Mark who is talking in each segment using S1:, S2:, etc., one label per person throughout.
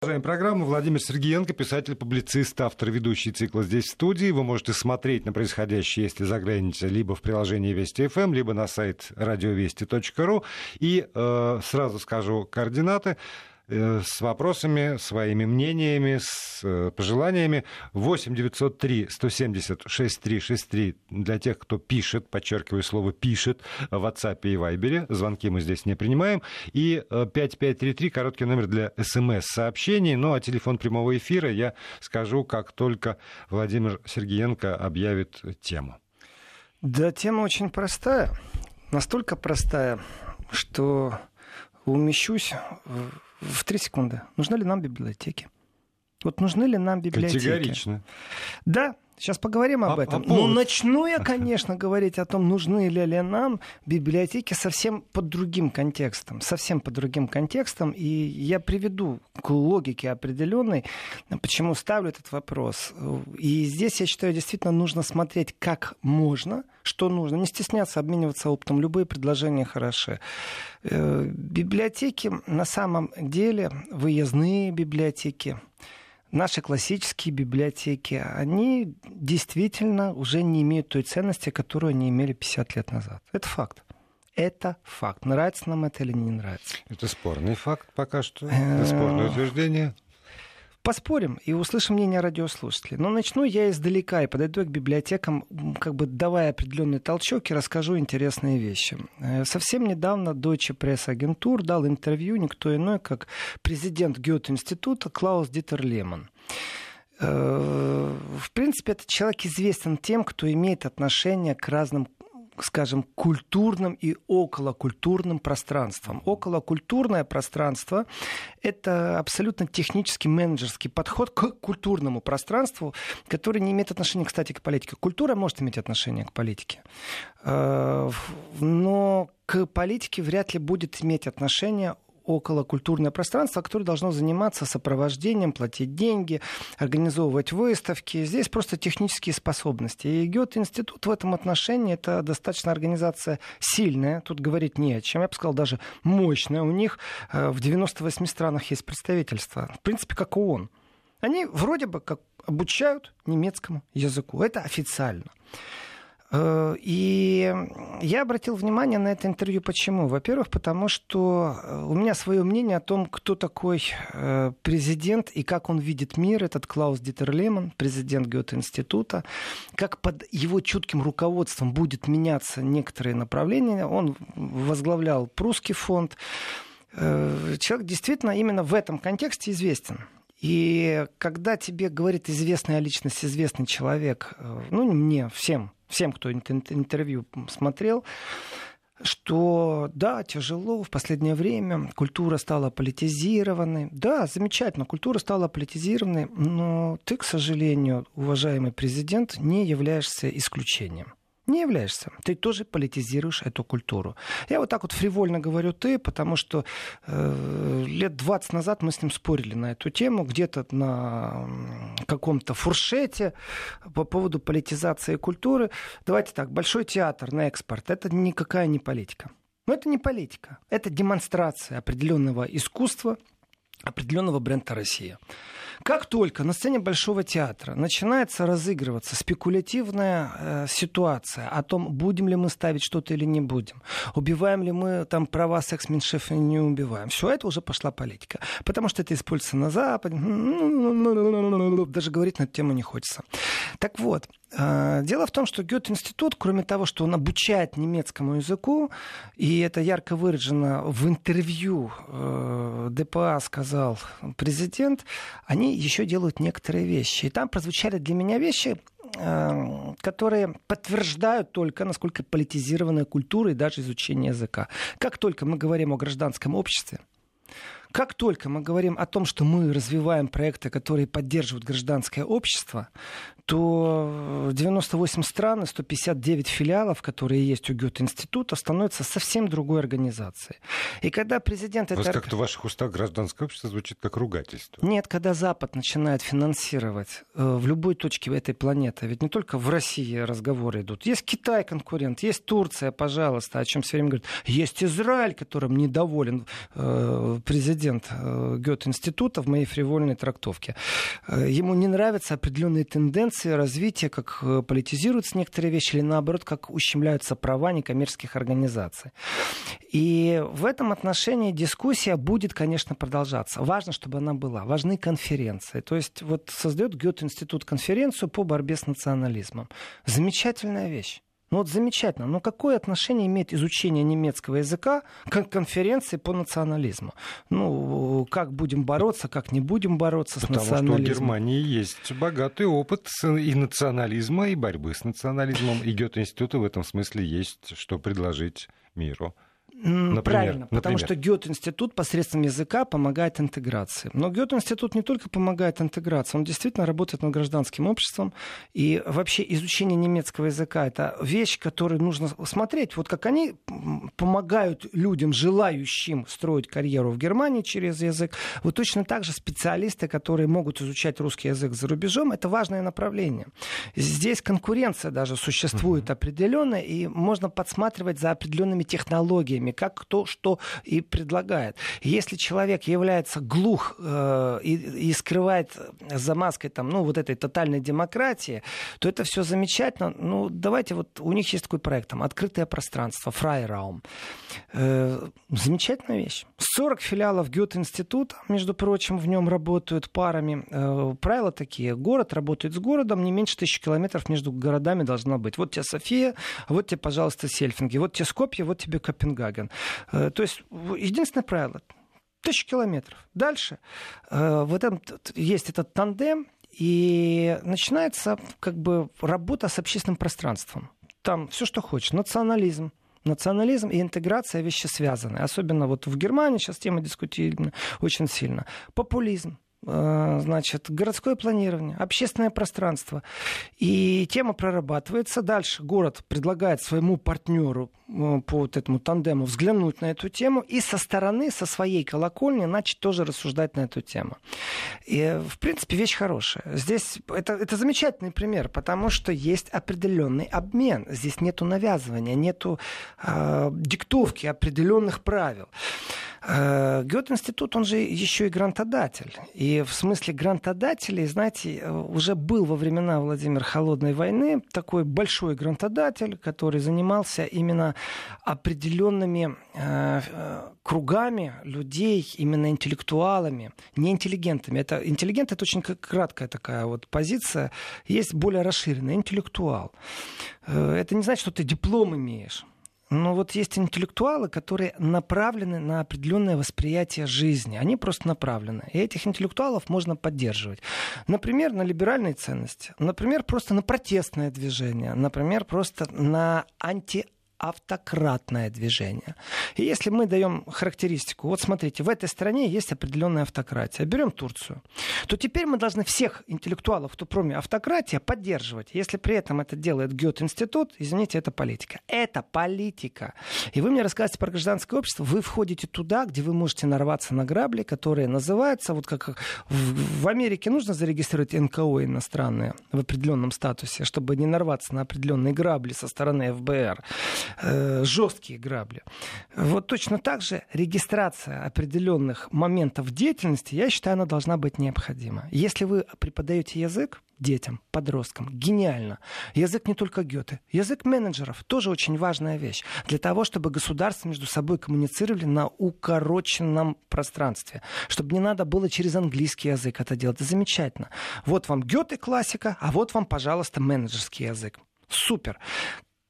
S1: Продолжаем программу. Владимир Сергеенко, писатель-публицист, автор ведущий цикла «Здесь в студии». Вы можете смотреть на происходящее, если заглянете, либо в приложении Вести ФМ, эм, либо на сайт радиовести.ру. И э, сразу скажу координаты. Э, с вопросами, своими мнениями, с э, пожеланиями. 8 903 170 6363 для тех, кто пишет, подчеркиваю слово «пишет» в WhatsApp и Viber. Звонки мы здесь не принимаем. И 5533, э, короткий номер для смс-сообщений. Ну, а телефон прямого эфира я скажу, как только Владимир Сергеенко объявит тему.
S2: Да, тема очень простая. Настолько простая, что умещусь три секунды. Нужны ли нам библиотеки? Вот нужны ли нам библиотеки?
S1: Категорично.
S2: Да, Сейчас поговорим об а, этом. А ну, начну я, конечно, говорить о том, нужны ли, ли нам библиотеки совсем под другим контекстом. Совсем под другим контекстом. И я приведу к логике определенной, почему ставлю этот вопрос. И здесь, я считаю, действительно нужно смотреть, как можно, что нужно. Не стесняться обмениваться опытом. Любые предложения хороши. Э, библиотеки на самом деле, выездные библиотеки, наши классические библиотеки, они действительно уже не имеют той ценности, которую они имели 50 лет назад. Это факт. Это факт. Нравится нам это или не нравится.
S1: Это спорный факт пока что. Это спорное утверждение.
S2: Поспорим и услышим мнение радиослушателей. Но начну я издалека и подойду к библиотекам, как бы давая определенный толчок и расскажу интересные вещи. Э, совсем недавно Deutsche Press Agentur дал интервью никто иной, как президент Гёте-института Клаус Дитер Лемон. Э, в принципе, этот человек известен тем, кто имеет отношение к разным скажем, культурным и околокультурным пространством. Околокультурное пространство — это абсолютно технический менеджерский подход к культурному пространству, который не имеет отношения, кстати, к политике. Культура может иметь отношение к политике, э, но к политике вряд ли будет иметь отношение околокультурное пространство, которое должно заниматься сопровождением, платить деньги, организовывать выставки. Здесь просто технические способности. И Гёте-институт в этом отношении это достаточно организация сильная, тут говорить не о чем. Я бы сказал, даже мощная. У них э, в 98 странах есть представительство. В принципе, как ООН. Они вроде бы как обучают немецкому языку. Это официально. Э, и я обратил внимание на это интервью. Почему? Во-первых, потому что э, у меня свое мнение о том, кто такой э, президент и как он видит мир. Этот Клаус Дитер Лемон, президент Гёте-института. Как под его чутким руководством будет меняться некоторые направления. Он возглавлял прусский фонд. Человек действительно именно в этом контексте известен. И когда тебе говорит известная личность, известный человек, ну, мне, всем, всем, кто интервью смотрел, что да, тяжело в последнее время, культура стала политизированной. Да, замечательно, культура стала политизированной, но ты, к сожалению, уважаемый президент, не являешься исключением не являешься. Ты тоже политизируешь эту культуру. Я вот так вот фривольно говорю ты, потому что э, лет 20 назад мы с ним спорили на эту тему, где-то на каком-то фуршете по поводу политизации культуры. Давайте так, Большой театр на экспорт, это никакая не политика. Но это не политика, это демонстрация определенного искусства, определенного бренда Россия. Как только на сцене Большого театра начинается разыгрываться спекулятивная э, ситуация о том, будем ли мы ставить что-то или не будем, убиваем ли мы там права секс-меньшев или не убиваем, все это уже пошла политика. Потому что это используется на Западе. Даже говорить на эту тему не хочется. Так вот, э, дело в том, что Гёте-институт, кроме того, что он обучает немецкому языку, и это ярко выражено в интервью э, ДПА сказал президент, они еще делают некоторые вещи. И там прозвучали для меня вещи, э, которые подтверждают только, насколько политизированная культура и даже изучение языка. Как только мы говорим о гражданском обществе, как только мы говорим о том, что мы развиваем проекты, которые поддерживают гражданское общество, то 98 стран и 159 филиалов, которые есть у Гёте-института, становятся совсем другой организацией. И когда президент...
S1: Вас это... как-то в ваших устах гражданское общество звучит как ругательство.
S2: Нет, когда Запад начинает финансировать э, в любой точке этой планеты, ведь не только в России разговоры идут. Есть Китай конкурент, есть Турция, пожалуйста, о чем все время говорят. Есть Израиль, которым недоволен э, президент президент э, Гёте-института в моей фривольной трактовке. Э, ему не нравятся определенные тенденции развития, как политизируются некоторые вещи, или наоборот, как ущемляются права некоммерческих организаций. И в этом отношении дискуссия будет, конечно, продолжаться. Важно, чтобы она была. Важны конференции. То есть вот создает Гёте-институт конференцию по борьбе с национализмом. Замечательная вещь. Ну вот замечательно. Но какое отношение имеет изучение немецкого языка к конференции по национализму? Ну, как будем бороться, как не будем бороться
S1: Потому
S2: с национализмом?
S1: Потому что у Германии есть богатый опыт и национализма, и борьбы с национализмом. И Гёте-институту в этом смысле есть что предложить миру.
S2: Например, Правильно, потому например. что Гёте-институт посредством языка помогает интеграции. Но Гёте-институт не только помогает интеграции, он действительно работает над гражданским обществом. И вообще изучение немецкого языка — это вещь, которую нужно смотреть. Вот как они помогают людям, желающим строить карьеру в Германии через язык, вот точно так же специалисты, которые могут изучать русский язык за рубежом, это важное направление. Здесь конкуренция даже существует uh-huh. определенная, и можно подсматривать за определенными технологиями вами, как кто что и предлагает. Если человек является глух э, и, и скрывает за маской там, ну, вот этой тотальной демократии, то это все замечательно. Ну, давайте вот, у них есть такой проект, там, открытое пространство, Freiraum. Э, замечательная вещь. 40 филиалов Гёте-института, между прочим, в нем работают парами. Э, правила такие. Город работает с городом, не меньше тысячи километров между городами должна быть. Вот тебе София, вот тебе, пожалуйста, Сельфинги, вот тебе Скопье, вот тебе Копенгаген. Копенгаген. Э, то есть единственное правило тысяча километров. Дальше э, вот этом есть этот тандем, и начинается как бы работа с общественным пространством. Там все, что хочешь. Национализм, Национализм и интеграция вещи связаны. Особенно вот в Германии сейчас тема дискутируема очень сильно. Популизм. Э, значит, городское планирование, общественное пространство. И тема прорабатывается. Дальше город предлагает своему партнеру э, по вот этому тандему взглянуть на эту тему и со стороны, со своей колокольни начать тоже рассуждать на эту тему. И, в принципе, вещь хорошая. Здесь это, это замечательный пример, потому что есть определенный обмен. Здесь нету навязывания, нету э, диктовки определенных правил. Э, Гёте-институт, он же еще и грантодатель. И в смысле грантодателей, знаете, э, уже был во времена Владимира Холодной войны такой большой грантодатель, который занимался именно определенными э, кругами людей, именно интеллектуалами, не интеллигентами. Это, интеллигент — это очень краткая такая вот позиция. Есть более расширенный интеллектуал. Это не значит, что ты диплом имеешь. Но вот есть интеллектуалы, которые направлены на определенное восприятие жизни. Они просто направлены. И этих интеллектуалов можно поддерживать. Например, на либеральные ценности. Например, просто на протестное движение. Например, просто на анти автократное движение. И если мы даем характеристику, вот смотрите, в этой стране есть определенная автократия. Берем Турцию. То теперь мы должны всех интеллектуалов, кто кроме автократии, поддерживать. Если при этом это делает Гёт-институт, извините, это политика. Это политика. И вы мне рассказываете про гражданское общество, вы входите туда, где вы можете нарваться на грабли, которые называются, вот как в Америке нужно зарегистрировать НКО иностранные в определенном статусе, чтобы не нарваться на определенные грабли со стороны ФБР э, жесткие грабли. Вот точно так же регистрация определенных моментов деятельности, я считаю, она должна быть необходима. Если вы преподаете язык, детям, подросткам. Гениально. Язык не только Гёте. Язык менеджеров тоже очень важная вещь. Для того, чтобы государства между собой коммуницировали на укороченном пространстве. Чтобы не надо было через английский язык это делать. Это замечательно. Вот вам Гёте классика, а вот вам, пожалуйста, менеджерский язык. Супер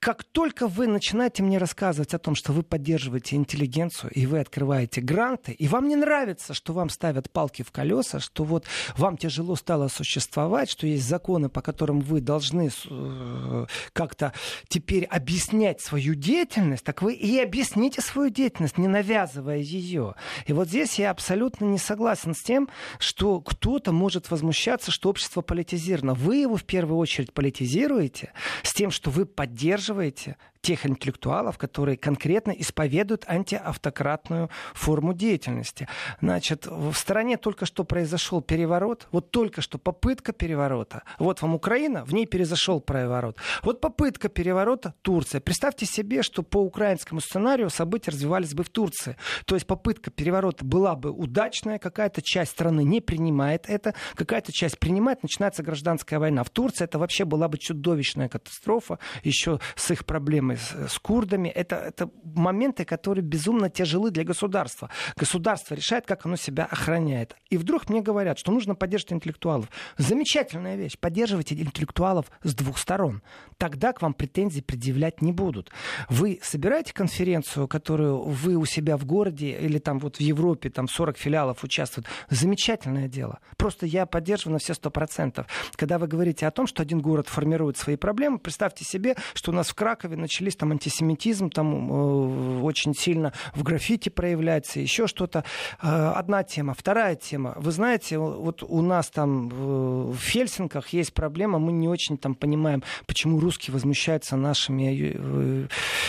S2: как только вы начинаете мне рассказывать о том, что вы поддерживаете интеллигенцию, и вы открываете гранты, и вам не нравится, что вам ставят палки в колеса, что вот вам тяжело стало существовать, что есть законы, по которым вы должны э, как-то теперь объяснять свою деятельность, так вы и объясните свою деятельность, не навязывая ее. И вот здесь я абсолютно не согласен с тем, что кто-то может возмущаться, что общество политизировано. Вы его в первую очередь политизируете с тем, что вы поддерживаете поддерживаете тех интеллектуалов, которые конкретно исповедуют антиавтократную форму деятельности. Значит, в стране только что произошел переворот, вот только что попытка переворота. Вот вам Украина, в ней произошел переворот. Вот попытка переворота Турция. Представьте себе, что по украинскому сценарию события развивались бы в Турции. То есть попытка переворота была бы удачная, какая-то часть страны не принимает это, какая-то часть принимает, начинается гражданская война. В Турции это вообще была бы чудовищная катастрофа, еще с их проблемой с, с курдами. Это, это моменты, которые безумно тяжелы для государства. Государство решает, как оно себя охраняет. И вдруг мне говорят, что нужно поддерживать интеллектуалов. Замечательная вещь. Поддерживайте интеллектуалов с двух сторон. Тогда к вам претензий предъявлять не будут. Вы собираете конференцию, которую вы у себя в городе или там вот в Европе, там 40 филиалов участвуют. Замечательное дело. Просто я поддерживаю на все сто процентов. Когда вы говорите о том, что один город формирует свои проблемы, представьте себе, что у нас в Кракове начались там антисемитизм, там э, очень сильно в граффити проявляется, еще что-то. Э, одна тема. Вторая тема. Вы знаете, вот у нас там в Хельсинках есть проблема, мы не очень там понимаем, почему русские возмущаются нашими э,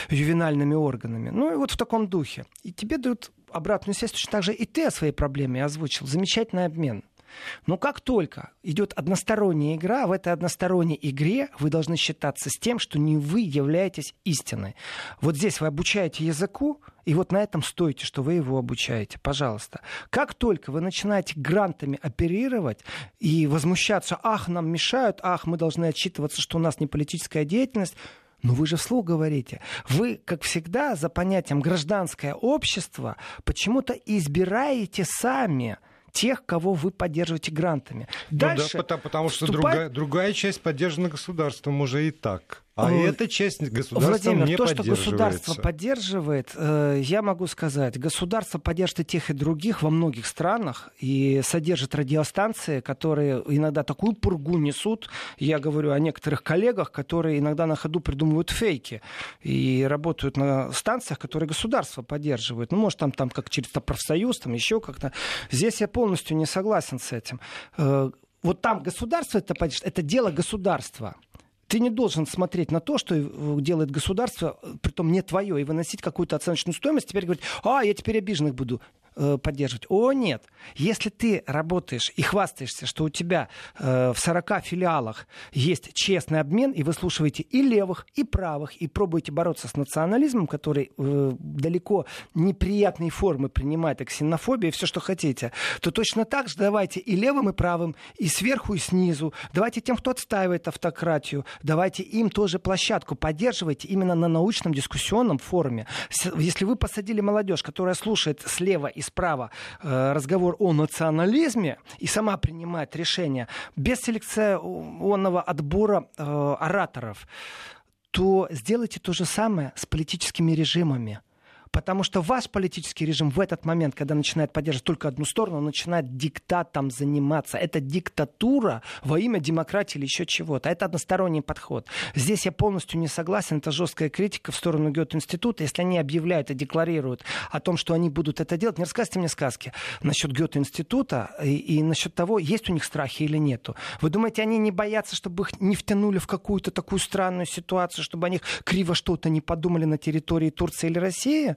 S2: ювенальными органами. Ну и вот в таком духе. И тебе дают обратную связь точно так же и ты о своей проблеме озвучил. Замечательный обмен. Но как только идет односторонняя игра, в этой односторонней игре вы должны считаться с тем, что не вы являетесь истиной. Вот здесь вы обучаете языку, и вот на этом стойте, что вы его обучаете. Пожалуйста. Как только вы начинаете грантами оперировать и возмущаться, ах, нам мешают, ах, мы должны отчитываться, что у нас не политическая деятельность, но вы же вслух говорите. Вы, как всегда, за понятием гражданское общество почему-то избираете сами тех, кого вы поддерживаете грантами.
S1: Дальше ну да, потому, потому что вступает... другая, другая часть поддержана государством уже и так. А э, эта часть государства
S2: Владимир,
S1: не
S2: то, что государство поддерживает, э, я могу сказать, государство поддерживает и тех, и других во многих странах и содержит радиостанции, которые иногда такую пургу несут. Я говорю о некоторых коллегах, которые иногда на ходу придумывают фейки и работают на станциях, которые государство поддерживает. Ну, может, там, там как через профсоюз, там еще как-то. Здесь я полностью не согласен с этим. Э, вот там государство это поддерживает, это дело государства ты не должен смотреть на то, что э, делает государство, э, притом не твое, и выносить какую-то оценочную стоимость, теперь говорить, а, я теперь обиженных буду э, поддерживать. О, нет. Если ты работаешь и хвастаешься, что у тебя э, в 40 филиалах есть честный обмен, и вы слушаете и левых, и правых, и пробуете бороться с национализмом, который э, далеко неприятные формы принимает, и ксенофобия, и все, что хотите, то точно так же давайте и левым, и правым, и сверху, и снизу. Давайте тем, кто отстаивает автократию, давайте им тоже площадку, поддерживайте именно на научном дискуссионном форуме. Если вы посадили молодежь, которая слушает слева и справа э, разговор о национализме и сама принимает решения без селекционного отбора э, ораторов, то сделайте то же самое с политическими режимами. Потому что ваш политический режим в этот момент, когда начинает поддерживать только одну сторону, он начинает диктатом заниматься. Это диктатура во имя демократии или еще чего-то. Это односторонний подход. Здесь я полностью не согласен. Это жесткая критика в сторону Гёте-института. Если они объявляют и декларируют о том, что они будут это делать, не рассказывайте мне сказки насчет Гёте-института и, и насчет того, есть у них страхи или нету. Вы думаете, они не боятся, чтобы их не втянули в какую-то такую странную ситуацию, чтобы они криво что-то не подумали на территории Турции или России?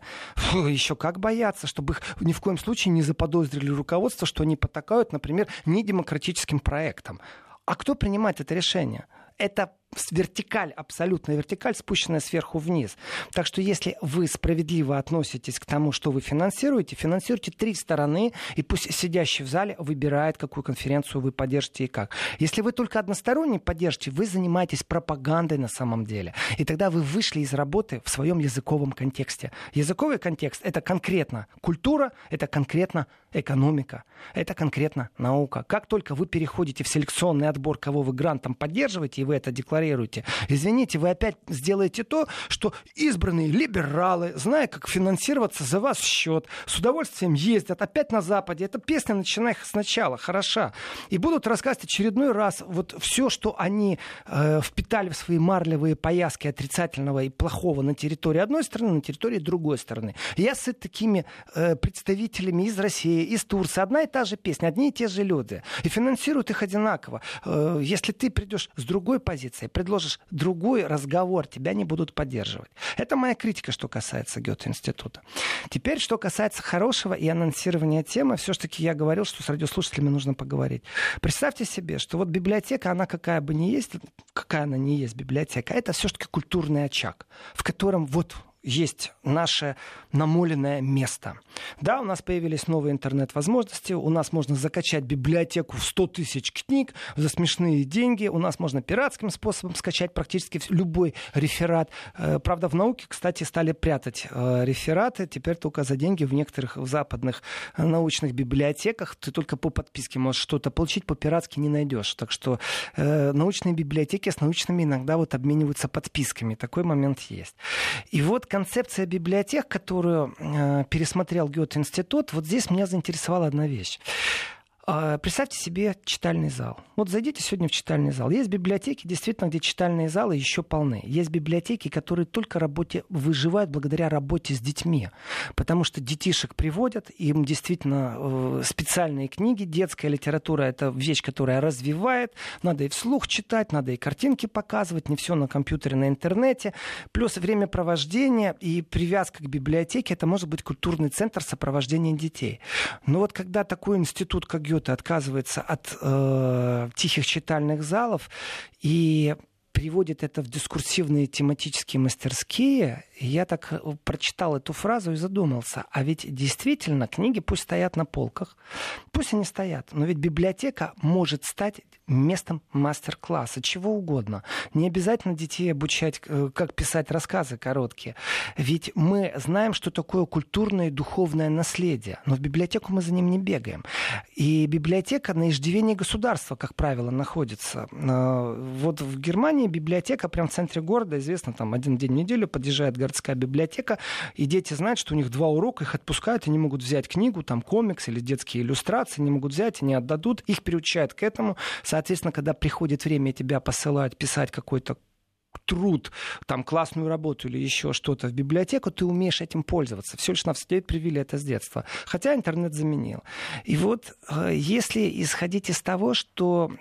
S2: Еще как бояться, чтобы их ни в коем случае не заподозрили руководство, что они потакают, например, недемократическим проектом. А кто принимает это решение? Это вертикаль, абсолютная вертикаль, спущенная сверху вниз. Так что если вы справедливо относитесь к тому, что вы финансируете, финансируйте три стороны, и пусть сидящий в зале выбирает, какую конференцию вы поддержите и как. Если вы только односторонне поддержите, вы занимаетесь пропагандой на самом деле. И тогда вы вышли из работы в своем языковом контексте. Языковый контекст — это конкретно культура, это конкретно экономика, это конкретно наука. Как только вы переходите в селекционный отбор, кого вы грантом поддерживаете, и вы это декларируете, декларируете. Извините, вы опять сделаете то, что избранные либералы, зная, как финансироваться за вас счет, с удовольствием ездят опять на Западе. Эта песня, начиная сначала, хороша. И будут рассказывать очередной раз вот все, что они э, впитали в свои марлевые пояски отрицательного и плохого на территории одной страны, на территории другой страны. Я с такими э, представителями из России, из Турции. Одна и та же песня, одни и те же люди. И финансируют их одинаково. Э, если ты придешь с другой позиции, информации, предложишь другой разговор, тебя не будут поддерживать. Это моя критика, что касается Гёте-института. Теперь, что касается хорошего и анонсирования темы, все-таки я говорил, что с радиослушателями нужно поговорить. Представьте себе, что вот библиотека, она какая бы ни есть, какая она не есть библиотека, это все-таки культурный очаг, в котором вот есть наше намоленное место. Да, у нас появились новые интернет-возможности, у нас можно закачать библиотеку в 100 тысяч книг за смешные деньги, у нас можно пиратским способом скачать практически любой реферат. Э, правда, в науке, кстати, стали прятать э, рефераты, теперь только за деньги в некоторых западных э, научных библиотеках ты только по подписке можешь что-то получить, по-пиратски не найдешь. Так что научные библиотеки с научными иногда вот обмениваются подписками. Такой момент есть. И вот концепция библиотек, которую э, пересмотрел Гёте-институт, вот здесь меня заинтересовала одна вещь. А, представьте себе читальный зал. Вот зайдите сегодня в читальный зал. Есть библиотеки, действительно, где читальные залы еще полны. Есть библиотеки, которые только работе выживают благодаря работе с детьми. Потому что детишек приводят, им действительно э, специальные книги, детская литература — это вещь, которая развивает. Надо и вслух читать, надо и картинки показывать, не все на компьютере, на интернете. Плюс времяпровождение и привязка к библиотеке — это может быть культурный центр сопровождения детей. Но вот когда такой институт, как Гёте отказывается от э, тихих читальных залов и приводит это в дискурсивные тематические мастерские, я так э, прочитал эту фразу и задумался. А ведь действительно книги пусть стоят на полках, пусть они стоят, но ведь библиотека может стать местом мастер-класса, чего угодно. Не обязательно детей обучать, э, как писать рассказы короткие. Ведь мы знаем, что такое культурное и духовное наследие, но в библиотеку мы за ним не бегаем. И библиотека на иждивении государства, как правило, находится. Э, вот в Германии библиотека прямо в центре города, известно, там один день в неделю подъезжает городская библиотека, и дети знают, что у них два урока, их отпускают, они могут взять книгу, там комикс или детские иллюстрации, не могут взять, они отдадут, их приучают к этому. Соответственно, когда приходит время тебя посылать писать какой-то труд, там, классную работу или еще что-то в библиотеку, ты умеешь этим пользоваться. Все лишь на все привили это с детства. Хотя интернет заменил. И вот э, если исходить из того, что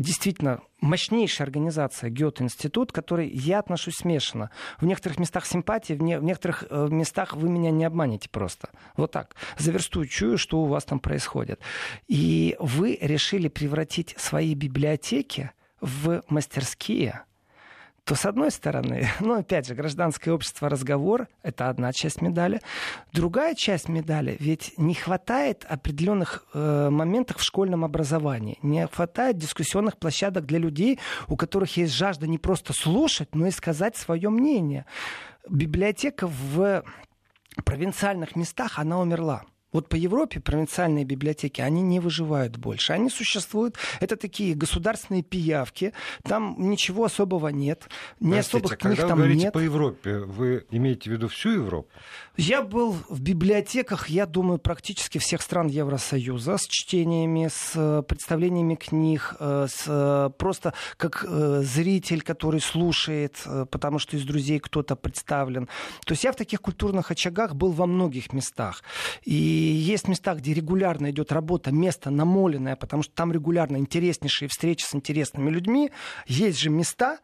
S2: действительно мощнейшая организация Гёте-институт, к я отношусь смешанно. В некоторых местах симпатии, в, не, в некоторых э, местах вы меня не обманете просто. Вот так. За версту чую, что у вас там происходит. И вы решили превратить свои библиотеки в мастерские – то с одной стороны, ну, опять же, гражданское общество, разговор — это одна часть медали. Другая часть медали, ведь не хватает определенных э, моментов в школьном образовании. Не хватает дискуссионных площадок для людей, у которых есть жажда не просто слушать, но и сказать свое мнение. Библиотека в провинциальных местах, она умерла. Вот по Европе провинциальные библиотеки, они не выживают больше. Они существуют, это такие государственные пиявки, там ничего особого нет,
S1: Простите,
S2: особых
S1: а книг
S2: когда
S1: там вы говорите
S2: нет.
S1: по Европе, вы имеете в виду всю Европу?
S2: Я был в библиотеках, я думаю, практически всех стран Евросоюза с чтениями, с э, представлениями книг, э, с, э, просто как зритель, который слушает, потому что из друзей кто-то представлен. То есть я в таких культурных очагах был во многих местах. И есть места, где регулярно идет работа, место намоленное, потому что там регулярно интереснейшие встречи с интересными людьми. Есть же места,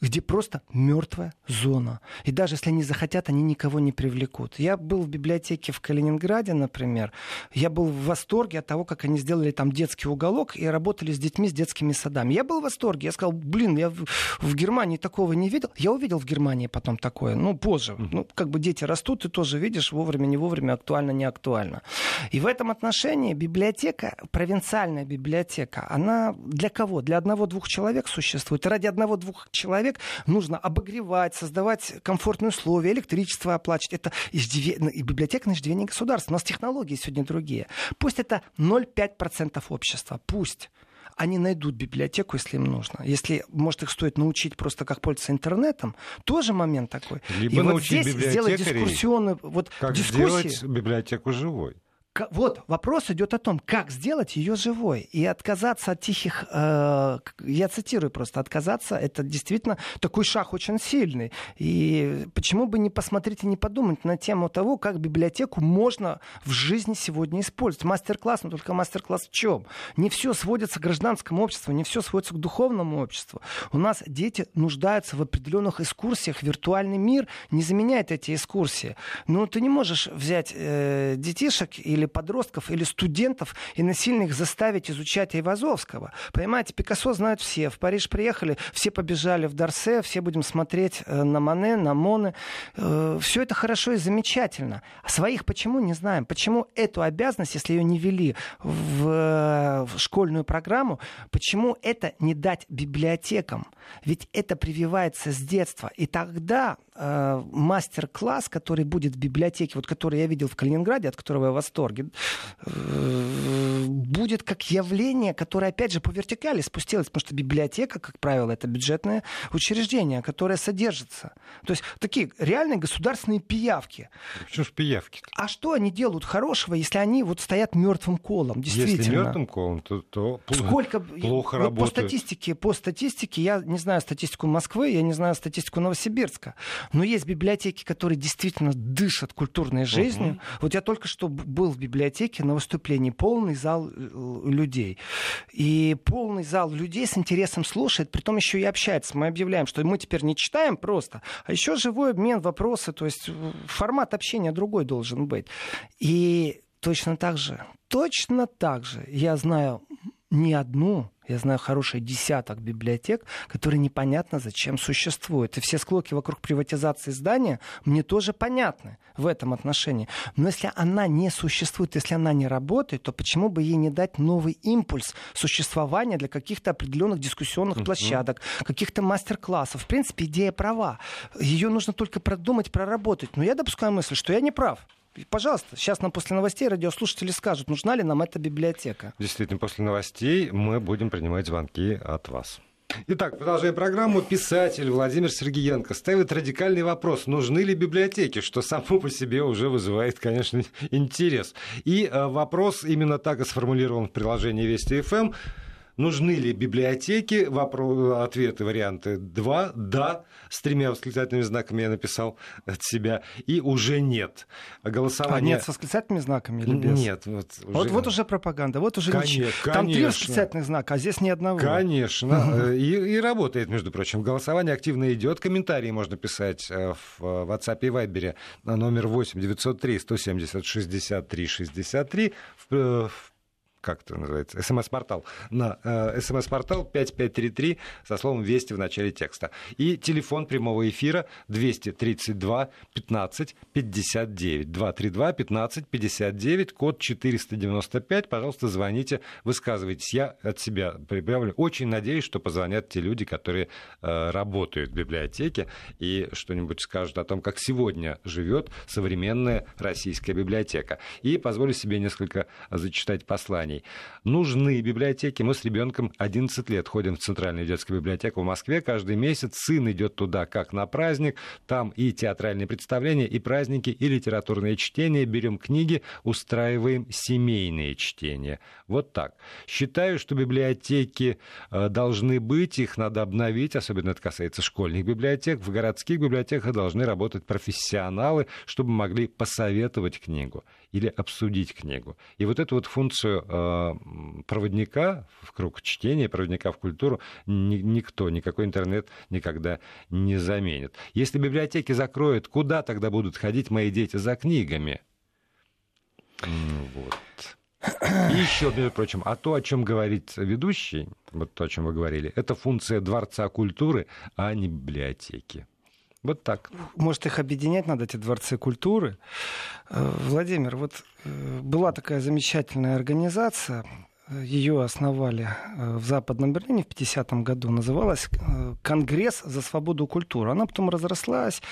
S2: где просто мертвая зона. И даже если они захотят, они никого не привлекут. Я был в библиотеке в Калининграде, например. Я был в восторге от того, как они сделали там детский уголок и работали с детьми с детскими садами. Я был в восторге. Я сказал, блин, я в, в Германии такого не видел. Я увидел в Германии потом такое, ну, позже. Ну, как бы дети растут, ты тоже видишь вовремя, не вовремя, актуально, не актуально. И в этом отношении библиотека, провинциальная библиотека, она для кого? Для одного-двух человек существует. И ради одного-двух человек человек нужно обогревать, создавать комфортные условия, электричество оплачивать. Это иждиве... Ну, и библиотека на иждивение государства. У нас технологии сегодня другие. Пусть это 0,5% общества. Пусть они найдут библиотеку, если им нужно. Если, может, их стоит научить просто как пользоваться интернетом, тоже момент такой.
S1: Либо
S2: и вот здесь сделать дискуссионную... Вот
S1: как
S2: дискуссии...
S1: сделать библиотеку живой.
S2: Вот вопрос идет о том, как сделать ее живой. И отказаться от тихих, э, я цитирую просто, отказаться, это действительно такой шаг очень сильный. И почему бы не посмотреть и не подумать на тему того, как библиотеку можно в жизни сегодня использовать. Мастер-класс, но только мастер-класс в чем? Не все сводится к гражданскому обществу, не все сводится к духовному обществу. У нас дети нуждаются в определенных экскурсиях. Виртуальный мир не заменяет эти экскурсии. Но ты не можешь взять э, детишек или подростков, или студентов и насильно их заставить изучать Айвазовского. Понимаете, Пикассо знают все. В Париж приехали, все побежали в Дарсе, все будем смотреть э, на Мане, на Моны. Э, все это хорошо и замечательно. А своих почему не знаем? Почему эту обязанность, если ее не вели в, э, в школьную программу, почему это не дать библиотекам? Ведь это прививается с детства. И тогда э, мастер-класс, который будет в библиотеке, вот который я видел в Калининграде, от которого я в восторге, э, будет как явление, которое, опять же, по вертикали спустилось, потому что библиотека, как правило, это бюджетное учреждение, которое содержится. То есть такие реальные государственные пиявки.
S1: Почему же пиявки? -то?
S2: А что они делают хорошего, если они вот стоят мертвым колом? Действительно.
S1: Если мертвым колом, то, то
S2: Сколько...
S1: плохо
S2: вот
S1: работают.
S2: По статистике, по статистике, я не знаю статистику Москвы, я не знаю статистику Новосибирска, но есть библиотеки, которые действительно дышат культурной жизнью. Угу. Вот я только что был в библиотеке на выступлении, полный зал э, людей. И полный зал людей с интересом слушает, при том еще и общается. Мы объявляем, что мы теперь не читаем просто, а еще живой обмен, вопросы, то есть э, формат общения другой должен быть. И точно так же, точно так же я знаю не одну я знаю хороший десяток библиотек, которые непонятно зачем существуют. И все склоки вокруг приватизации здания мне тоже понятны в этом отношении. Но если она не существует, если она не работает, то почему бы ей не дать новый импульс существования для каких-то определенных дискуссионных uh-huh. площадок, каких-то мастер-классов? В принципе, идея права. Ее нужно только продумать, проработать. Но я допускаю мысль, что я не прав. Пожалуйста, сейчас нам после новостей радиослушатели скажут, нужна ли нам эта библиотека.
S1: Действительно, после новостей мы будем принимать звонки от вас. Итак, продолжаем программу. Писатель Владимир Сергеенко ставит радикальный вопрос, нужны ли библиотеки, что само по себе уже вызывает, конечно, интерес. И э, вопрос именно так и сформулирован в приложении Вести ФМ. Нужны ли библиотеки? Вопрос, ответы, варианты два. Да, с тремя восклицательными знаками я написал от себя. И уже нет.
S2: Голосование... А нет с восклицательными знаками или без?
S1: Нет. Вот уже,
S2: вот, вот уже пропаганда, вот уже
S1: конечно,
S2: ничего. Там три восклицательных знака, а здесь ни одного.
S1: Конечно. И, и работает, между прочим. Голосование активно идет. Комментарии можно писать э, в WhatsApp и Viber на номер 8 903 170 63 63 в как это называется, смс-портал, на э, смс-портал 5533 со словом «Вести» в начале текста. И телефон прямого эфира 232 15 59. 232 15 59, код 495. Пожалуйста, звоните, высказывайтесь. Я от себя прибавлю. Очень надеюсь, что позвонят те люди, которые э, работают в библиотеке и что-нибудь скажут о том, как сегодня живет современная российская библиотека. И позволю себе несколько зачитать посланий знаний. Нужны библиотеки. Мы с ребенком 11 лет ходим в Центральную детскую библиотеку в Москве. Каждый месяц сын идет туда как на праздник. Там и театральные представления, и праздники, и литературные чтения. Берем книги, устраиваем семейные чтения. Вот так. Считаю, что библиотеки э, должны быть, их надо обновить, особенно это касается школьных библиотек. В городских библиотеках должны работать профессионалы, чтобы могли посоветовать книгу или обсудить книгу. И вот эту вот функцию э, проводника в круг чтения, проводника в культуру ни, никто, никакой интернет никогда не заменит. Если библиотеки закроют, куда тогда будут ходить мои дети за книгами? Вот. И еще, между прочим, а то, о чем говорит ведущий, вот то, о чем вы говорили, это функция Дворца культуры, а не библиотеки. Вот так.
S2: Может, их объединять надо, эти дворцы культуры. Э, Владимир, вот э, была такая замечательная организация, ее основали э, в Западном Берлине в 50-м году. Называлась «Конгресс за свободу культуры». Она потом разрослась.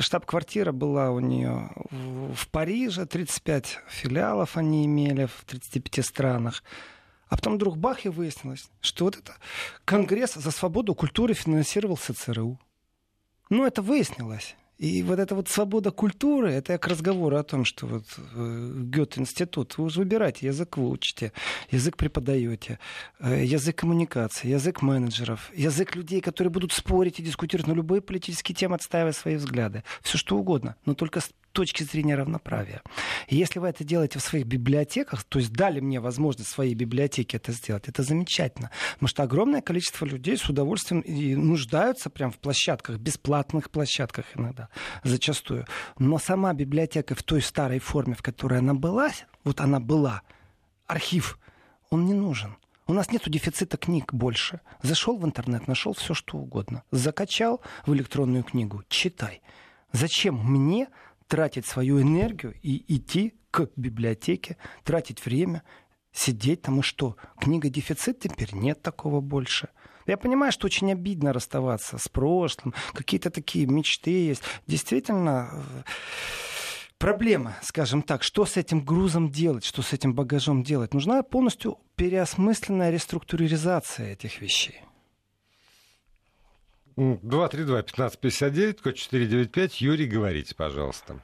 S2: Штаб-квартира была у нее в Париже. 35 филиалов они имели в 35 странах. А потом вдруг бах и выяснилось, что вот это Конгресс за свободу культуры финансировался ЦРУ. Ну, это выяснилось. И вот эта вот свобода культуры, это к разговору о том, что вот э, Гёте-институт, вы уже выбираете, язык вы учите, язык преподаете, э, язык коммуникации, язык менеджеров, язык людей, которые будут спорить и дискутировать на любые политические темы, отстаивая свои взгляды. Все что угодно, но только точки зрения равноправия. И если вы это делаете в своих библиотеках, то есть дали мне возможность в своей библиотеке это сделать, это замечательно. Потому что огромное количество людей с удовольствием и нуждаются прямо в площадках, бесплатных площадках иногда, зачастую. Но сама библиотека в той старой форме, в которой она была, вот она была, архив, он не нужен. У нас нет дефицита книг больше. Зашел в интернет, нашел все, что угодно. Закачал в электронную книгу, читай. Зачем мне тратить свою энергию и идти к библиотеке, тратить время, сидеть там и что? Книга дефицит теперь нет такого больше. Я понимаю, что очень обидно расставаться с прошлым, какие-то такие мечты есть. Действительно, э, проблема, скажем так, что с этим грузом делать, что с этим багажом делать. Нужна полностью переосмысленная реструктуризация этих вещей.
S1: 232-1559, код 495. Юрий, говорите, пожалуйста.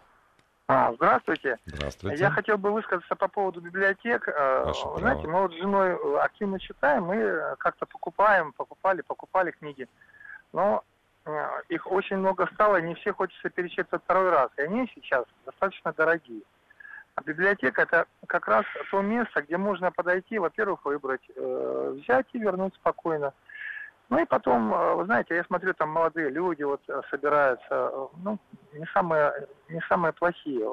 S3: А, здравствуйте.
S1: Здравствуйте.
S3: Я хотел бы высказаться по поводу библиотек. Э,
S1: Ваше
S3: Знаете,
S1: право.
S3: мы вот с женой активно читаем, мы как-то покупаем, покупали, покупали книги. Но э, их очень много стало, и не все хочется перечитывать второй раз. И они сейчас достаточно дорогие. А библиотека это как раз то место, где можно подойти, во-первых, выбрать, э, взять и вернуть спокойно. Ну и потом, э, вы знаете, я смотрю, там молодые люди вот э, собираются, э, ну, не самые, не самые плохие,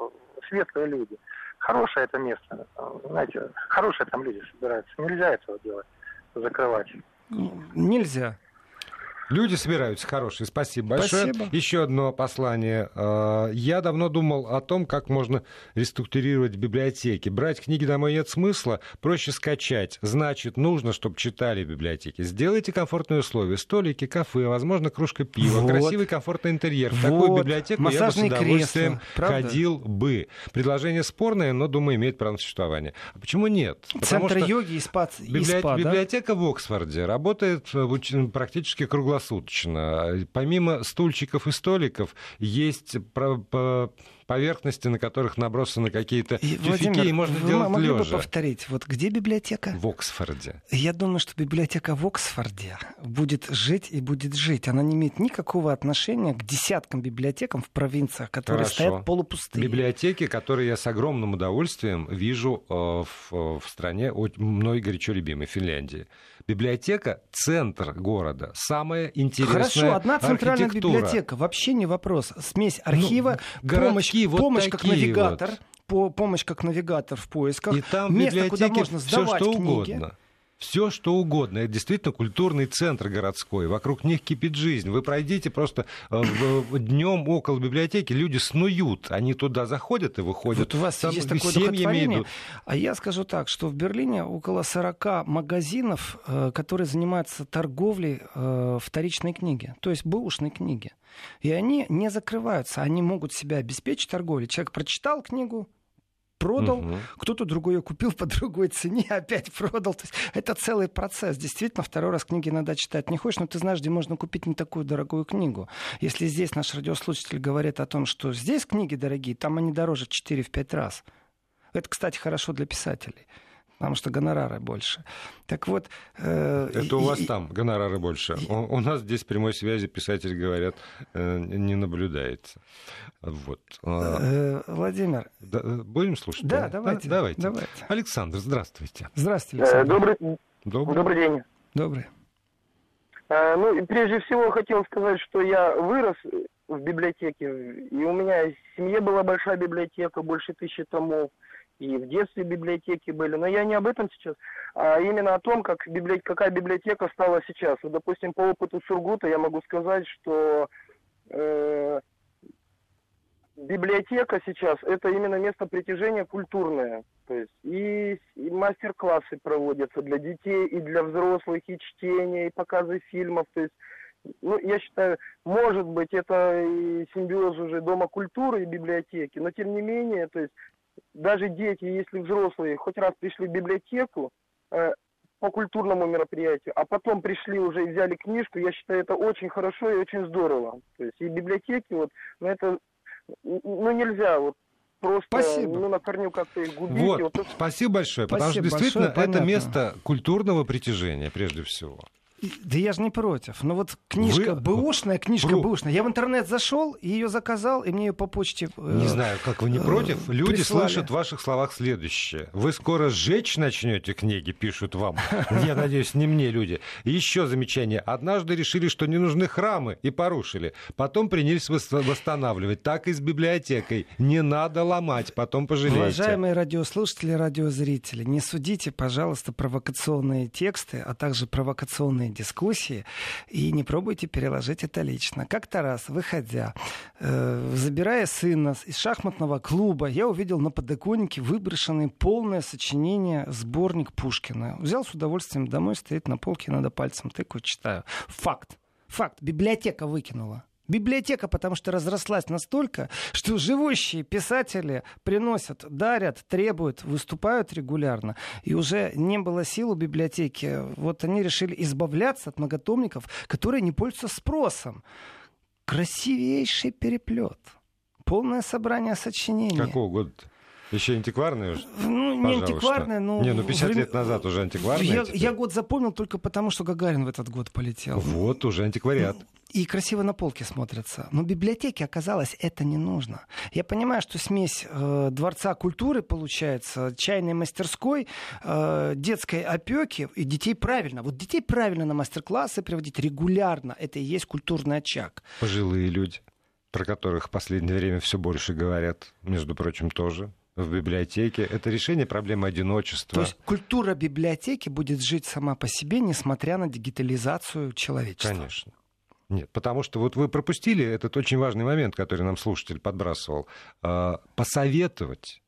S3: светлые люди. Хорошее это место, знаете, хорошие там люди собираются. Нельзя этого делать, закрывать.
S2: Нельзя.
S1: Люди собираются хорошие. Спасибо большое.
S2: Спасибо.
S1: Еще одно послание. Э, Я давно думал о том, как можно реструктурировать библиотеки. Брать книги домой нет смысла, проще скачать. Значит, нужно, чтобы читали в библиотеке. Сделайте комфортные условия. Столики, кафе, возможно, кружка пива,
S2: Вот.
S1: красивый комфортный интерьер. В такую
S2: Вот.
S1: библиотеку я бы с
S2: Массажные
S1: удовольствием
S2: кресла. Правда?
S1: ходил бы. Предложение спорное, но, думаю, имеет право на существование. А почему нет? Потому
S2: Центр йоги и спа, и
S1: Библи-
S2: спа, да?
S1: Библиотека в Оксфорде работает э, практически круглосуточно. Помимо стульчиков и столиков есть поверхности, на которых набросаны какие-то
S2: И,
S1: тюфяки,
S2: Владимир,
S1: и можно
S2: вы
S1: делать
S2: могли бы
S1: лежа.
S2: повторить, вот где библиотека?
S1: В Оксфорде.
S2: Я думаю, что библиотека в Оксфорде будет жить и будет жить. Она не имеет никакого отношения к десяткам библиотекам в провинциях, которые
S1: Хорошо.
S2: стоят полупустые.
S1: Библиотеки, которые я с огромным удовольствием вижу э, в, в стране, мной горячо любимой, Финляндии. Библиотека — центр города, самая интересная
S2: Хорошо, одна центральная библиотека, вообще не вопрос. Смесь архива,
S1: Ну,
S2: помощь,
S1: городские вот
S2: помощь как
S1: такие
S2: навигатор,
S1: вот.
S2: по, помощь как навигатор в поисках,
S1: И там
S2: место, куда можно
S1: все
S2: сдавать
S1: что
S2: книги.
S1: угодно. Все, что угодно. Это действительно культурный центр городской. Вокруг них кипит жизнь. Вы пройдите просто днем около библиотеки, люди снуют. Они туда заходят и выходят.
S2: Вот у вас
S1: Там
S2: есть такое
S1: семьями идут.
S2: А я скажу так, что в Берлине около 40 магазинов, э, которые занимаются торговлей э, вторичной книги, то есть бэушной книги. И они не закрываются, они могут себя обеспечить торговлей. Человек прочитал книгу, продал,
S1: Мгм.
S2: кто-то другой ее купил по другой цене, опять продал. То есть это целый процесс. Действительно, второй раз книги иногда читать не хочешь, но ты знаешь, где можно купить не такую дорогую книгу. Если здесь наш радиослушатель говорит о том, что здесь книги дорогие, там они дороже в 4-5 раз. Это, кстати, хорошо для писателей. Потому что гонорары больше. Так вот... э,
S1: Это у
S2: и-
S1: вас
S2: и-
S1: там гонорары больше. У, у нас здесь прямой связи, писатели говорят, э, не наблюдается. Вот. А,
S2: э, Владимир,
S1: да, э, Будем слушать?
S2: да, давайте,
S1: давайте.
S2: давайте.
S1: Александр, здравствуйте.
S2: Здравствуйте,
S3: Э,
S2: Александр.
S3: Добрый,
S1: Добрый.
S3: добрый день.
S2: Добрый.
S3: Э, Ну, и прежде всего хотел сказать, что я вырос в библиотеке, и у меня в семье была большая библиотека, больше тысячи томов, и в детстве библиотеки были. Но я не об этом сейчас, а именно о том, как библи- какая библиотека стала сейчас. Вот, допустим, по опыту Сургута я могу сказать, что э, библиотека сейчас это именно место притяжения культурное. То есть и, и мастер-классы проводятся для детей, и для взрослых, и чтение, и показы фильмов. То есть, ну, я считаю, может быть, это и симбиоз уже Дома культуры и библиотеки, но тем не менее, то есть даже дети, если взрослые хоть раз пришли в библиотеку, э,
S4: по культурному мероприятию, а потом пришли уже и взяли книжку, я считаю, это очень хорошо и очень здорово. То есть и библиотеки, вот, ну это, ну нельзя вот просто
S2: Спасибо.
S4: ну, на корню как-то их губить.
S1: Вот,
S4: и вот
S1: спасибо большое, потому что
S2: Спасибо
S1: действительно
S2: большое,
S1: это
S2: понятно.
S1: место культурного притяжения прежде всего.
S2: Да я же не против. Но вот книжка
S1: Вы-
S2: бэушная, книжка
S1: Про-
S2: бэушная. Я в интернет зашел, ее заказал, и мне ее по почте э,
S1: Не знаю, как вы не
S2: э,
S1: против. Люди
S2: прислали.
S1: слышат в ваших словах следующее. Вы скоро сжечь начнете книги, пишут вам. Я надеюсь, не мне люди. Еще замечание. Однажды решили, что не нужны храмы, и порушили. Потом принялись вос- восстанавливать. Так и с библиотекой. Не надо ломать, потом пожалеете.
S2: Уважаемые радиослушатели, радиозрители, не судите, пожалуйста, провокационные тексты, а также провокационные дискуссии и не пробуйте переложить это лично. Как-то раз, выходя, э, забирая сына из шахматного клуба, я увидел на подоконнике выброшенное полное сочинение сборник Пушкина. Взял с удовольствием домой, стоит на полке, надо пальцем тыкаю, читаю. Факт. Факт. Библиотека выкинула. Библиотека, потому что разрослась настолько, что живущие писатели приносят, дарят, требуют, выступают регулярно. И уже не было сил у библиотеки. Вот они решили избавляться от многотомников, которые не пользуются спросом. Красивейший переплет. Полное собрание сочинений.
S1: Какого года Еще антикварные уже?
S2: Ну, не
S1: Пожалуйста.
S2: антикварное, но...
S1: Не, ну 50
S2: время-
S1: лет назад уже антикварные
S2: Я,
S1: теперь.
S2: я год запомнил только потому, что Гагарин в этот год полетел.
S1: Вот уже антиквариат.
S2: И красиво на полке смотрятся. Но библиотеке оказалось это не нужно. Я понимаю, что смесь э, дворца культуры получается, чайной мастерской, э, детской опеки и детей правильно. Вот детей правильно на мастер-классы приводить регулярно. Это и есть культурный очаг.
S1: Пожилые люди, про которых в последнее время все больше говорят, между прочим, тоже в библиотеке. Это решение проблемы одиночества.
S2: То есть культура библиотеки будет жить сама по себе, несмотря на дигитализацию человечества.
S1: Конечно. Нет, потому что вот вы пропустили этот очень важный момент, который нам слушатель подбрасывал. А, Посоветовать.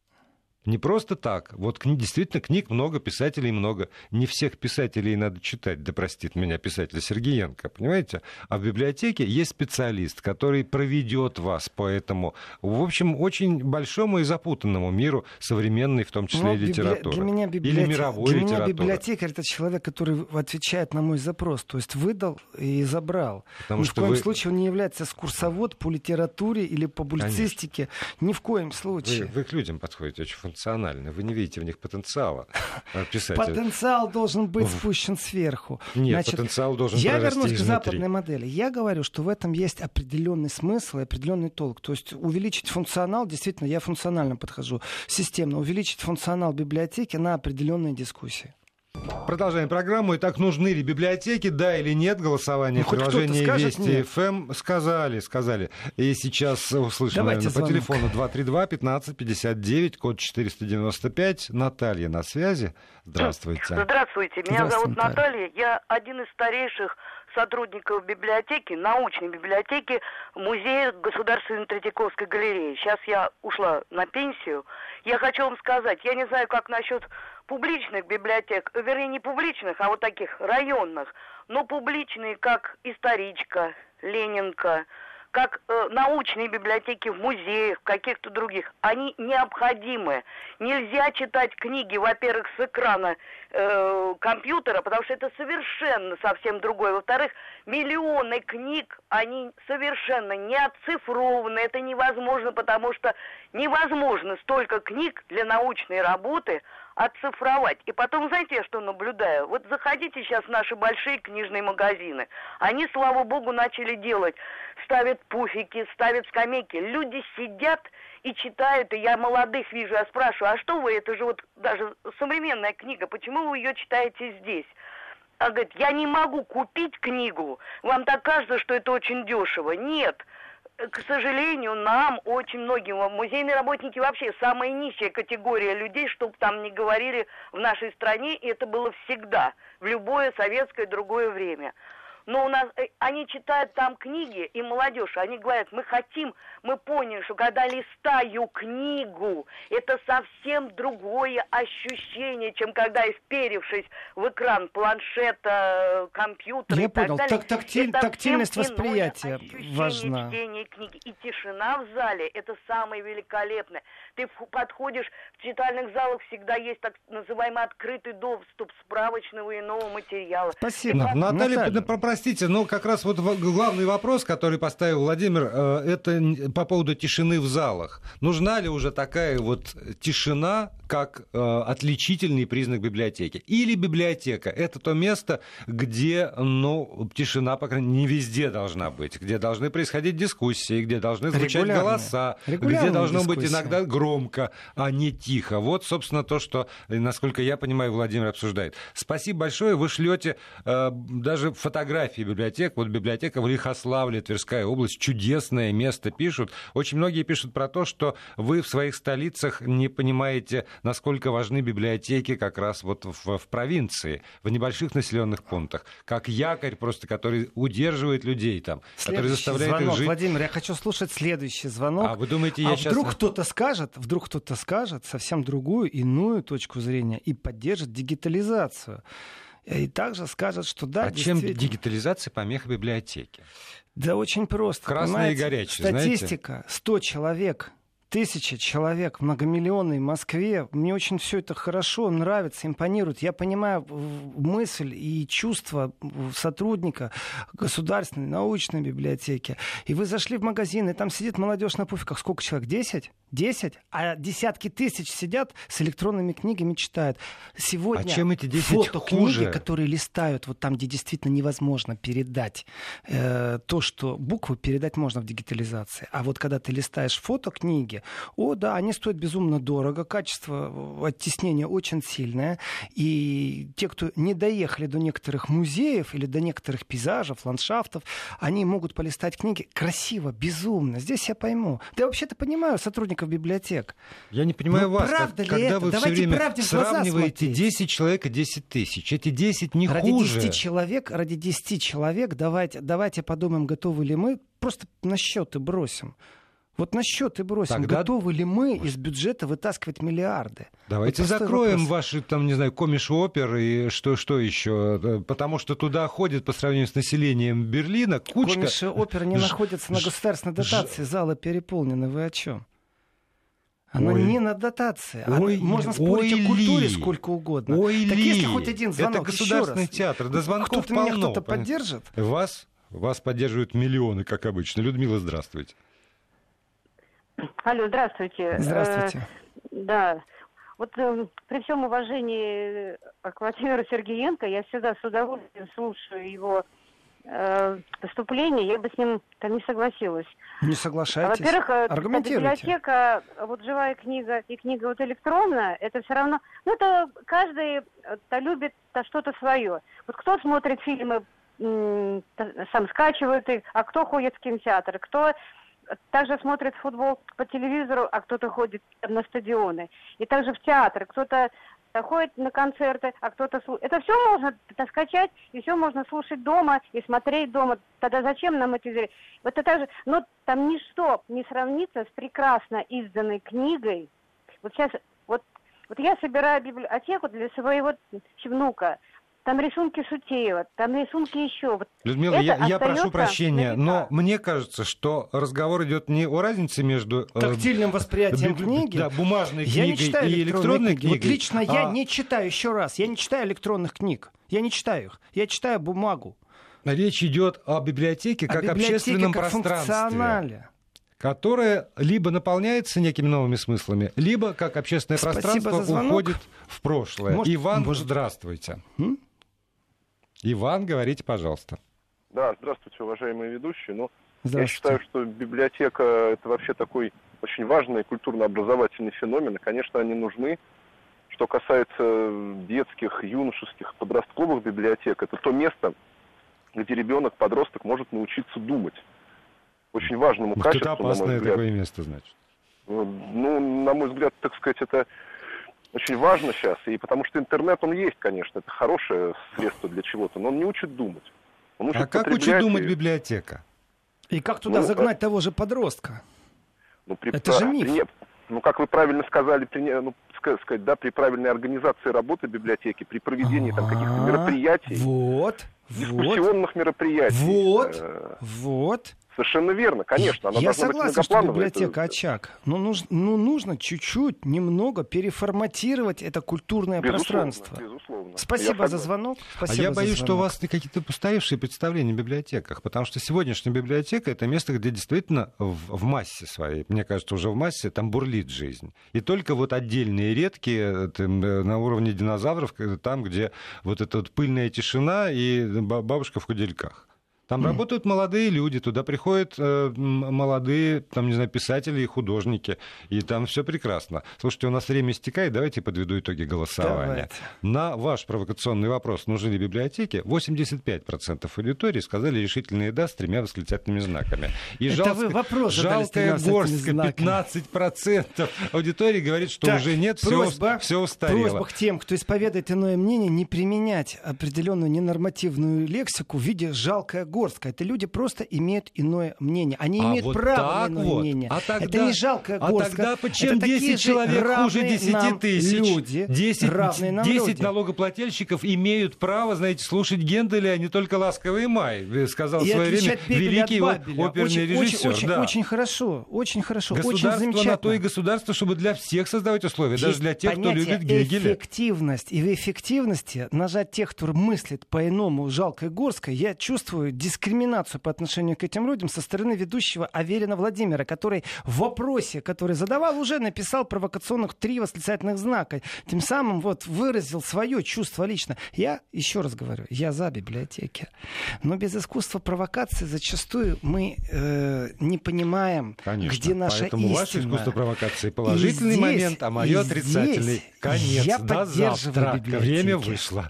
S1: Не просто так. Вот действительно книг много, писателей много. Не всех писателей надо читать, да простит меня писатель Сергеенко, понимаете? А в библиотеке есть специалист, который проведет вас по этому, в общем, очень большому и запутанному миру современной, в том числе и
S2: библи-
S1: литературы.
S2: Для меня,
S1: Или
S2: библиотек-
S1: мировой
S2: для меня
S1: литературы.
S2: библиотекарь это человек, который отвечает на мой запрос. То есть выдал и забрал.
S1: Потому
S2: Ни в коем
S1: вы-
S2: случае он не является экскурсовод по литературе или по публицистике. Ни в коем
S1: Вы,
S2: случае.
S1: вы к людям подходите очень функционально. Вы не видите в них потенциала э, писателя.
S2: Потенциал должен быть спущен сверху.
S1: Нет,
S2: Значит,
S1: потенциал должен
S2: Я вернусь к
S1: изнутри.
S2: западной модели. Я говорю, что в этом есть определенный смысл и определенный толк. То есть увеличить функционал, действительно, я функционально подхожу, системно, увеличить функционал библиотеки на определенные дискуссии.
S1: Продолжаем программу. Итак, нужны ли библиотеки, да или нет? Голосование
S2: Ну, скажет
S1: Вести
S2: нет.
S1: ФМ. Сказали, сказали. И сейчас услышим,
S2: Давайте
S1: наверное, по
S2: звонок.
S1: телефону 232-1559, код 495. Наталья на связи. Здравствуйте.
S5: Здравствуйте, меня
S2: Здравствуйте,
S5: зовут
S2: Наталья.
S5: Наталья. Я один из старейших сотрудников библиотеки, научной библиотеки Музея Государственной Третьяковской галереи. Сейчас я ушла на пенсию. Я хочу вам сказать, я не знаю, как насчет публичных библиотек, э, вернее, не публичных, а вот таких районных, но публичные, как Историчка, Ленинка, как э, научные библиотеки в музеях, в каких-то других, они необходимы. Нельзя читать книги, во-первых, с экрана э, компьютера, потому что это совершенно совсем другое. Во-вторых, миллионы книг, они совершенно не оцифрованы, это невозможно, потому что невозможно столько книг для научной работы оцифровать. И потом, знаете, я что наблюдаю? Вот заходите сейчас в наши большие книжные магазины. Они, слава богу, начали делать. Ставят пуфики, ставят скамейки. Люди сидят и читают, и я молодых вижу, я спрашиваю, а что вы, это же вот даже современная книга, почему вы ее читаете здесь? А говорит, я не могу купить книгу, вам так кажется, что это очень дешево. Нет, к сожалению, нам, очень многим, музейные работники вообще самая низшая категория людей, что бы там ни говорили в нашей стране, и это было всегда, в любое советское другое время. Но у нас э, они читают там книги и молодежь, они говорят, мы хотим, мы поняли, что когда листаю книгу, это совсем другое ощущение, чем когда вперевшись в экран планшета, компьютера
S2: Я
S5: и так
S2: понял.
S5: далее.
S2: Так, тактиль-
S5: Это
S2: тактильность восприятия
S5: ощущение
S2: важна.
S5: чтения книги. И тишина в зале – это самое великолепное. Ты подходишь, в читальных залах всегда есть так называемый открытый доступ справочного и иного материала.
S2: Спасибо.
S1: На- Наталья,
S2: Наталья.
S1: Простите, но как раз вот главный вопрос, который поставил Владимир, э, это по поводу тишины в залах. Нужна ли уже такая вот тишина, как э, отличительный признак библиотеки? Или библиотека – это то место, где, ну, тишина, по крайней мере, не везде должна быть, где должны происходить дискуссии, где должны звучать
S2: Регулярные.
S1: голоса, где
S2: Регулярные
S1: должно быть
S2: дискуссии.
S1: иногда громко, а не тихо. Вот, собственно, то, что, насколько я понимаю, Владимир обсуждает. Спасибо большое. Вы шлете э, даже фотографии библиотек. Вот библиотека в Лихославле, Тверская область, чудесное место пишут. Очень многие пишут про то, что вы в своих столицах не понимаете, насколько важны библиотеки как раз вот в, в провинции, в небольших населенных пунктах, как якорь просто, который удерживает людей там, который
S2: Следующий
S1: заставляет
S2: звонок.
S1: их жить.
S2: Владимир, я хочу слушать следующий звонок.
S1: А вы думаете, я
S2: а
S1: сейчас...
S2: вдруг кто-то скажет, вдруг кто-то скажет совсем другую, иную точку зрения и поддержит дигитализацию. И также скажет, что да,
S1: а чем дигитализация помеха библиотеки?
S2: Да очень просто.
S1: Красное и
S2: понимаете?
S1: горячее, знаете?
S2: Статистика. 100 человек тысяча человек в многомиллионной Москве. Мне очень все это хорошо, нравится, импонирует. Я понимаю мысль и чувство сотрудника государственной научной библиотеки. И вы зашли в магазин, и там сидит молодежь на пуфиках. Сколько человек? Десять? Десять? А десятки тысяч сидят с электронными книгами, читают. Сегодня
S1: А чем эти 10
S2: фотокниги,
S1: хуже?
S2: которые листают, вот там, где действительно невозможно передать э, то, что буквы передать можно в дигитализации. А вот когда ты листаешь фотокниги, о, да, они стоят безумно дорого, качество э, оттеснения очень сильное. И те, кто не доехали до некоторых музеев или до некоторых пейзажев, ландшафтов, они могут полистать книги красиво, безумно. Здесь я пойму. Да я вообще-то понимаю сотрудников библиотек.
S1: Я не понимаю
S2: Ну,
S1: вас, как-
S2: правда ли
S1: когда
S2: это?
S1: вы все
S2: Давайте
S1: время
S2: правде в глаза
S1: сравниваете
S2: смотреть.
S1: 10 человек и 10 тысяч. Эти 10 не
S2: ради
S1: хуже.
S2: 10 человек, ради 10 человек давайте, давайте подумаем, готовы ли мы, просто на счеты бросим. Вот на счеты бросим,
S1: Тогда-
S2: готовы ли мы из бюджета вытаскивать миллиарды.
S1: Давайте
S2: Вот
S1: закроем
S2: вопрос.
S1: ваши, там, не знаю, комиш опер и что, что еще. Э, Потому что туда ходит по сравнению с населением Берлина кучка...
S2: Комиши оперы не
S1: ж-
S2: находятся на
S1: ж-
S2: государственной
S1: ж-
S2: дотации, залы переполнены, вы о чем? Она
S1: Ой.
S2: не на дотации.
S1: Ой,
S2: можно спорить
S1: ой
S2: о культуре
S1: ли.
S2: сколько угодно.
S1: Ой,
S2: так
S1: ли.
S2: если хоть один звонок,
S1: Это государственный
S2: еще раз,
S1: театр. Да звонков
S2: кто-то меня
S1: полно,
S2: кто-то
S1: понимаете?
S2: поддержит?
S1: Вас, вас поддерживают миллионы, как обычно. Людмила, здравствуйте.
S6: Алло, здравствуйте.
S2: Здравствуйте.
S6: Э, да. Вот э, при всем уважении э, к Владимиру Сергеенко, я всегда с удовольствием слушаю его э, выступление, я бы с ним там не согласилась.
S2: Не соглашайтесь.
S6: Во-первых, э, библиотека, вот живая книга и книга вот электронная, это все равно, ну это каждый э, любит -то что-то свое. Вот кто смотрит фильмы, сам скачивает их, а кто ходит в кинотеатр, кто также смотрит футбол по телевизору, а кто-то ходит на стадионы. И также в театр. Кто-то ходит на концерты, а кто-то слушает. Это все можно скачать, и все можно слушать дома, и смотреть дома. Тогда зачем нам эти... зря- Вот это же... Но там ничто не сравнится с прекрасно изданной книгой. Вот сейчас... Вот, вот я собираю библиотеку для своего внука. Там рисунки Сутеева, там рисунки еще.
S1: Людмила,
S6: это
S1: я, я прошу прощения, но мне кажется, что разговор идет не о разнице между э,
S2: Тактильным восприятием
S1: библи-
S2: книги.
S1: да, бумажной
S2: Я не
S1: книгой
S2: читаю
S1: и электронной
S2: книги. Вот
S1: книгой.
S2: лично я
S1: а
S2: не читаю, еще раз, я не читаю электронных книг. Я не читаю их. Я читаю бумагу.
S1: Речь идет о библиотеке как
S2: библиотеке
S1: общественном
S2: как
S1: пространстве,
S2: функционале.
S1: которое либо наполняется некими новыми смыслами, либо как общественное
S2: Спасибо
S1: пространство уходит в прошлое.
S2: Может,
S1: Иван,
S2: может-
S1: здравствуйте.
S2: М?
S1: Иван, говорите, пожалуйста.
S7: Да, здравствуйте, уважаемые ведущие. Ну, я считаю, что библиотека это вообще такой очень важный культурно-образовательный феномен. И, конечно, они нужны. Что касается детских, юношеских, подростковых библиотек, это то место, где ребенок, подросток может научиться думать. Очень важному качеству,
S1: Это
S7: на мой
S1: опасное
S7: взгляд.
S1: такое место, значит.
S7: Ну, на мой взгляд, так сказать, это очень важно сейчас. И потому что интернет, он есть, конечно, это хорошее средство для чего-то, но он не учит думать. Он учит
S1: А как учит думать
S7: и-
S1: библиотека?
S2: И как туда
S7: Ну,
S2: загнать того же подростка?
S7: Ну, при
S2: Это же миф.
S7: при- ну, как вы правильно сказали, при, не- ну, ска- сказать, да, при правильной организации работы библиотеки, при проведении там каких-то
S2: А,
S7: мероприятий,
S2: Вот, вот,
S7: дискуссионных мероприятий.
S2: Вот.
S7: э,
S2: вот.
S7: Совершенно верно, конечно. Она
S2: Я
S7: должна быть
S2: согласен, что библиотека
S7: это-
S2: очаг. Но нужно, ну, нужно чуть-чуть, немного переформатировать это культурное
S7: Безусловно,
S2: пространство.
S7: безусловно. Я
S2: Спасибо за
S7: согласен.
S2: звонок.
S1: А
S2: Спасибо
S1: я
S2: за
S1: боюсь, что у
S2: звонок.
S1: вас какие-то постаревшие представления о библиотеках, потому что сегодняшняя библиотека это место, где действительно в, в массе своей, мне кажется, уже в массе там бурлит жизнь. И только вот отдельные редкие там, э, на уровне динозавров, э, там, где вот эта вот пыльная тишина и ба- бабушка в кудельках. Там работают молодые люди, туда приходят э, молодые, там, не знаю, писатели и художники, и там все прекрасно. Слушайте, у нас время истекает, давайте подведу итоги голосования.
S2: Давайте.
S1: На ваш провокационный вопрос, нужны ли библиотеки, 85% аудитории сказали решительные «да» с тремя восклицательными знаками. И
S2: Это вы вопрос
S1: жалкая горстка,
S2: знаками.
S1: 15% аудитории говорит, что
S2: Так,
S1: уже нет,
S2: просьба,
S1: все, устарело.
S2: Просьба к тем, кто исповедует иное мнение, не применять определенную ненормативную лексику в виде жалкая горстка. Это люди просто имеют иное мнение. Они
S1: А
S2: имеют
S1: вот
S2: право на иное
S1: вот.
S2: мнение.
S1: А тогда-
S2: это не жалкая
S1: а тогда почему
S2: это такие
S1: 10
S2: же
S1: человек хуже
S2: равные
S1: 10
S2: нам
S1: тысяч?
S2: Люди,
S1: 10,
S2: равные нам
S1: 10
S2: люди.
S1: налогоплательщиков имеют право, знаете, слушать Генделя, а не только «Ласковый май», э, сказал в
S2: И
S1: свое время великий оперный
S2: очень,
S1: режиссер.
S2: Очень,
S1: да.
S2: очень, хорошо, очень хорошо, очень замечательно.
S1: на то и государство, чтобы для всех создавать условия, даже
S2: Есть
S1: для тех, кто любит Гегеля.
S2: эффективность. И в эффективности нажать тех, кто мыслит по-иному жалкой горской, я чувствую дискриминацию по отношению к этим людям со стороны ведущего Аверина Владимира, который в вопросе, который задавал, уже написал провокационных три восклицательных знака. Тем самым вот выразил свое чувство лично. Я, еще раз говорю, я за библиотеки. Но без искусства провокации зачастую мы э, не понимаем,
S1: Конечно.
S2: где наша
S1: Поэтому
S2: истина.
S1: ваше искусство провокации положительный
S2: здесь,
S1: момент, а мое отрицательный конец.
S2: я
S1: До
S2: поддерживаю
S1: завтра.
S2: библиотеки.
S1: Время вышло.